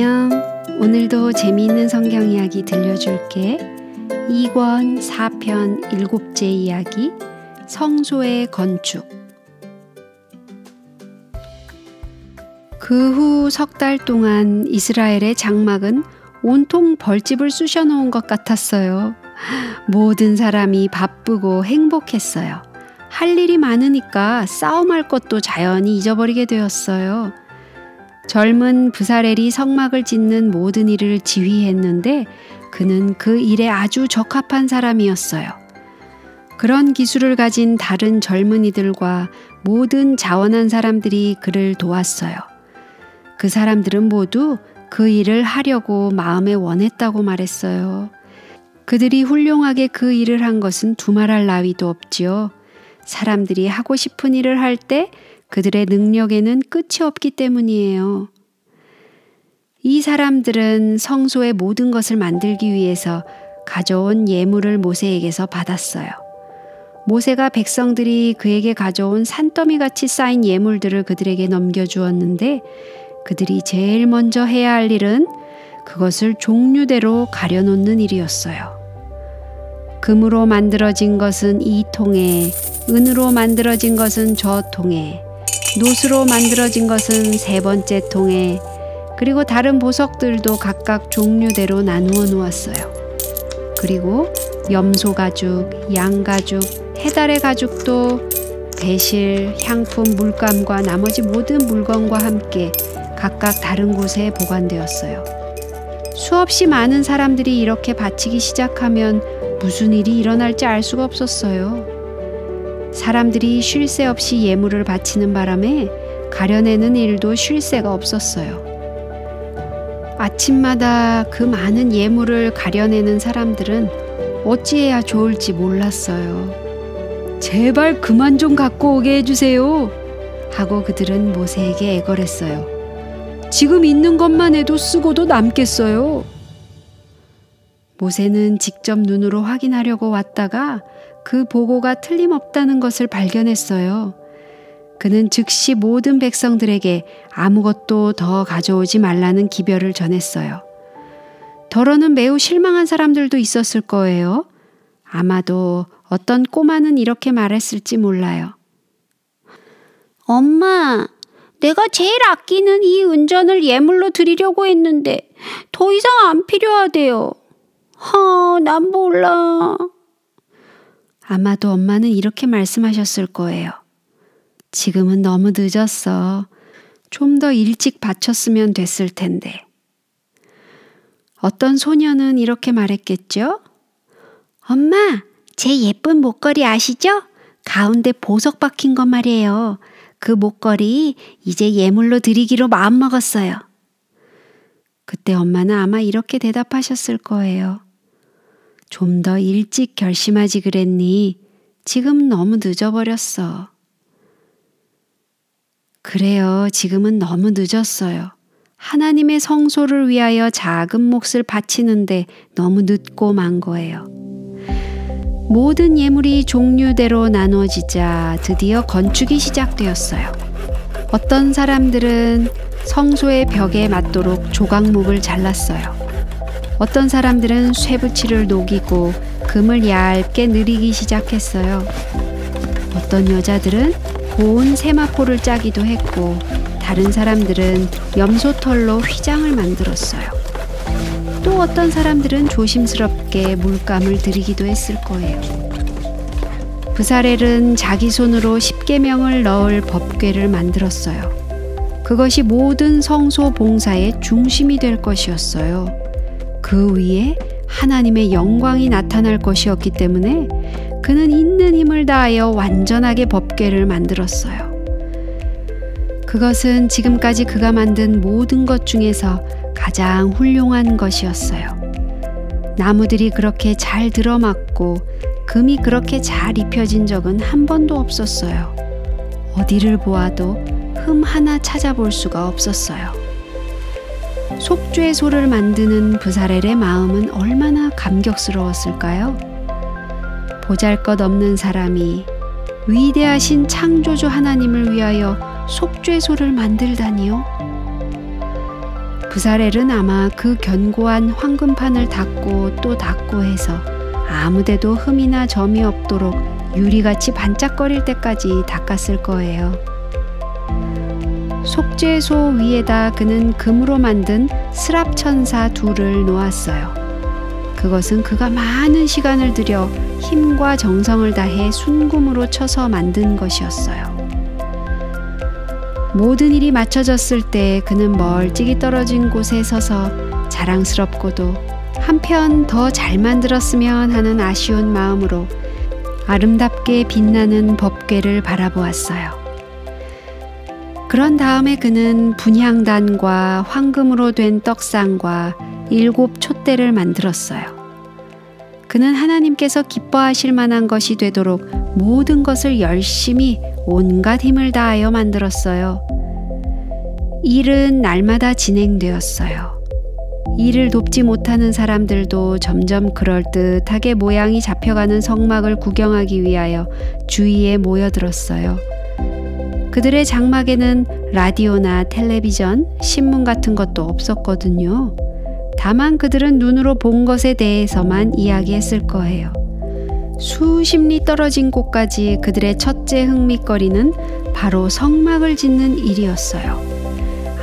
안녕. 오늘도 재미있는 성경 이야기 들려줄게. 2권 4편 7째 이야기 성소의 건축. 그 후 석 달 동안 이스라엘의 장막은 온통 벌집을 쑤셔 놓은 것 같았어요. 모든 사람이 바쁘고 행복했어요. 할 일이 많으니까 싸움할 것도 자연히 잊어버리게 되었어요. 젊은 부사렐이 성막을 짓는 모든 일을 지휘했는데 그는 그 일에 아주 적합한 사람이었어요. 그런 기술을 가진 다른 젊은이들과 모든 자원한 사람들이 그를 도왔어요. 그 사람들은 모두 그 일을 하려고 마음에 원했다고 말했어요. 그들이 훌륭하게 그 일을 한 것은 두말할 나위도 없지요. 사람들이 하고 싶은 일을 할 때 그들의 능력에는 끝이 없기 때문이에요. 이 사람들은 성소의 모든 것을 만들기 위해서 가져온 예물을 모세에게서 받았어요. 모세가 백성들이 그에게 가져온 산더미 같이 쌓인 예물들을 그들에게 넘겨주었는데 그들이 제일 먼저 해야 할 일은 그것을 종류대로 가려놓는 일이었어요. 금으로 만들어진 것은 이 통에, 은으로 만들어진 것은 저 통에, 노스로 만들어진 것은 세 번째 통에 그리고 다른 보석들도 각각 종류대로 나누어 놓았어요. 그리고 염소 가죽, 양 가죽, 해달의 가죽도 배실, 향품, 물감과 나머지 모든 물건과 함께 각각 다른 곳에 보관되었어요. 수없이 많은 사람들이 이렇게 바치기 시작하면 무슨 일이 일어날지 알 수가 없었어요. 사람들이 쉴 새 없이 예물을 바치는 바람에 가려내는 일도 쉴 새가 없었어요. 아침마다 그 많은 예물을 가려내는 사람들은 어찌해야 좋을지 몰랐어요. 제발 그만 좀 갖고 오게 해주세요. 하고 그들은 모세에게 애걸했어요. 지금 있는 것만 해도 쓰고도 남겠어요. 모세는 직접 눈으로 확인하려고 왔다가 그 보고가 틀림없다는 것을 발견했어요. 그는 즉시 모든 백성들에게 아무것도 더 가져오지 말라는 기별을 전했어요. 더러는 매우 실망한 사람들도 있었을 거예요. 아마도 어떤 꼬마는 이렇게 말했을지 몰라요. 엄마, 내가 제일 아끼는 이 은전을 예물로 드리려고 했는데 더 이상 안 필요하대요. 하, 난 몰라. 아마도 엄마는 이렇게 말씀하셨을 거예요. 지금은 너무 늦었어. 좀 더 일찍 바쳤으면 됐을 텐데. 어떤 소녀는 이렇게 말했겠죠? 엄마, 제 예쁜 목걸이 아시죠? 가운데 보석 박힌 것 말이에요. 그 목걸이 이제 예물로 드리기로 마음먹었어요. 그때 엄마는 아마 이렇게 대답하셨을 거예요. 좀 더 일찍 결심하지 그랬니? 지금 너무 늦어버렸어. 그래요. 지금은 너무 늦었어요. 하나님의 성소를 위하여 작은 몫을 바치는데 너무 늦고 만 거예요. 모든 예물이 종류대로 나눠지자 드디어 건축이 시작되었어요. 어떤 사람들은 성소의 벽에 맞도록 조각목을 잘랐어요. 어떤 사람들은 쇠붙이를 녹이고 금을 얇게 느리기 시작했어요. 어떤 여자들은 고운 세마포를 짜기도 했고 다른 사람들은 염소털로 휘장을 만들었어요. 또 어떤 사람들은 조심스럽게 물감을 들이기도 했을 거예요. 부사렐은 자기 손으로 십계명을 넣을 법궤를 만들었어요. 그것이 모든 성소 봉사의 중심이 될 것이었어요. 그 위에 하나님의 영광이 나타날 것이었기 때문에 그는 있는 힘을 다하여 완전하게 법궤를 만들었어요. 그것은 지금까지 그가 만든 모든 것 중에서 가장 훌륭한 것이었어요. 나무들이 그렇게 잘 들어맞고 금이 그렇게 잘 입혀진 적은 한 번도 없었어요. 어디를 보아도 흠 하나 찾아볼 수가 없었어요. 속죄소를 만드는 부사렐의 마음은 얼마나 감격스러웠을까요? 보잘 것 없는 사람이 위대하신 창조주 하나님을 위하여 속죄소를 만들다니요? 부사렐은 아마 그 견고한 황금판을 닦고 또 닦고 해서 아무데도 흠이나 점이 없도록 유리같이 반짝거릴 때까지 닦았을 거예요. 속죄소 위에다 그는 금으로 만든 스랍천사 둘을 놓았어요. 그것은 그가 많은 시간을 들여 힘과 정성을 다해 순금으로 쳐서 만든 것이었어요. 모든 일이 맞춰졌을 때 그는 멀찍이 떨어진 곳에 서서 자랑스럽고도 한편 더 잘 만들었으면 하는 아쉬운 마음으로 아름답게 빛나는 법궤를 바라보았어요. 그런 다음에 그는 분향단과 황금으로 된 떡상과 일곱 촛대를 만들었어요. 그는 하나님께서 기뻐하실 만한 것이 되도록 모든 것을 열심히 온갖 힘을 다하여 만들었어요. 일은 날마다 진행되었어요. 일을 돕지 못하는 사람들도 점점 그럴듯하게 모양이 잡혀가는 성막을 구경하기 위하여 주위에 모여들었어요. 그들의 장막에는 라디오나 텔레비전, 신문 같은 것도 없었거든요. 다만 그들은 눈으로 본 것에 대해서만 이야기했을 거예요. 수십 리 떨어진 곳까지 그들의 첫째 흥미거리는 바로 성막을 짓는 일이었어요.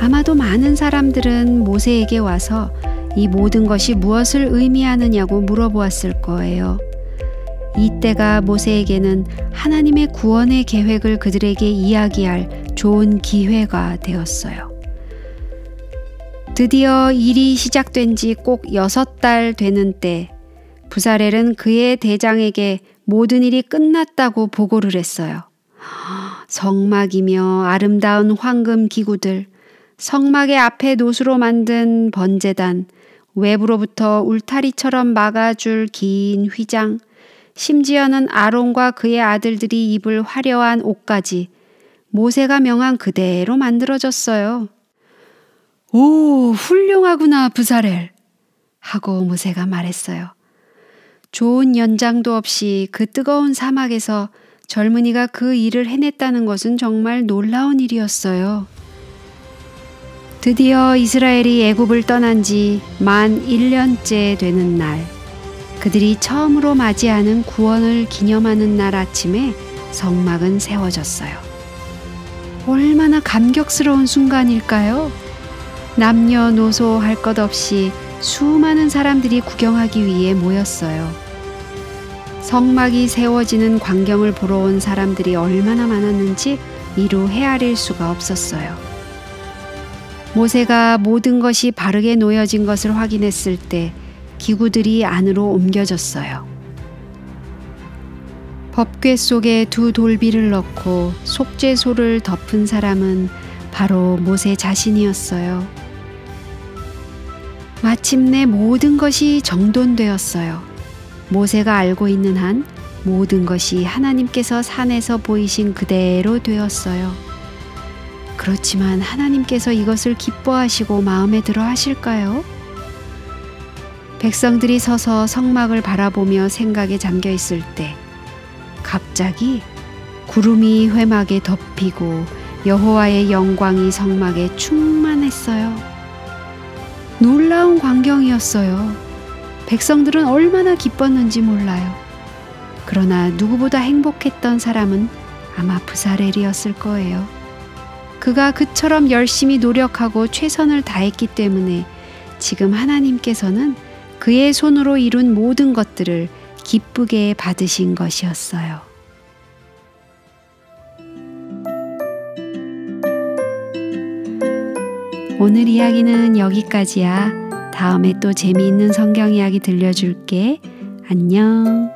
아마도 많은 사람들은 모세에게 와서 이 모든 것이 무엇을 의미하느냐고 물어보았을 거예요. 이때가 모세에게는 하나님의 구원의 계획을 그들에게 이야기할 좋은 기회가 되었어요. 드디어 일이 시작된 지 꼭 여섯 달 되는 때 부사렐은 그의 대장에게 모든 일이 끝났다고 보고를 했어요. 성막이며 아름다운 황금 기구들, 성막의 앞에 노수로 만든 번제단, 외부로부터 울타리처럼 막아줄 긴 휘장, 심지어는 아론과 그의 아들들이 입을 화려한 옷까지 모세가 명한 그대로 만들어졌어요. 오, 훌륭하구나, 부사렐. 하고 모세가 말했어요. 좋은 연장도 없이 그 뜨거운 사막에서 젊은이가 그 일을 해냈다는 것은 정말 놀라운 일이었어요. 드디어 이스라엘이 애굽을 떠난 지 만 1년째 되는 날, 그들이 처음으로 맞이하는 구원을 기념하는 날 아침에 성막은 세워졌어요. 얼마나 감격스러운 순간일까요? 남녀노소 할 것 없이 수많은 사람들이 구경하기 위해 모였어요. 성막이 세워지는 광경을 보러 온 사람들이 얼마나 많았는지 이루 헤아릴 수가 없었어요. 모세가 모든 것이 바르게 놓여진 것을 확인했을 때 기구들이 안으로 옮겨졌어요. 법궤 속에 두 돌비를 넣고 속죄소를 덮은 사람은 바로 모세 자신이었어요. 마침내 모든 것이 정돈되었어요. 모세가 알고 있는 한 모든 것이 하나님께서 산에서 보이신 그대로 되었어요. 그렇지만 하나님께서 이것을 기뻐하시고 마음에 들어 하실까요? 백성들이 서서 성막을 바라보며 생각에 잠겨 있을 때 갑자기 구름이 회막에 덮이고 여호와의 영광이 성막에 충만했어요. 놀라운 광경이었어요. 백성들은 얼마나 기뻤는지 몰라요. 그러나 누구보다 행복했던 사람은 아마 부사렐이었을 거예요. 그가 그처럼 열심히 노력하고 최선을 다했기 때문에 지금 하나님께서는 그의 손으로 이룬 모든 것들을 기쁘게 받으신 것이었어요. 오늘 이야기는 여기까지야. 다음에 또 재미있는 성경 이야기 들려줄게. 안녕.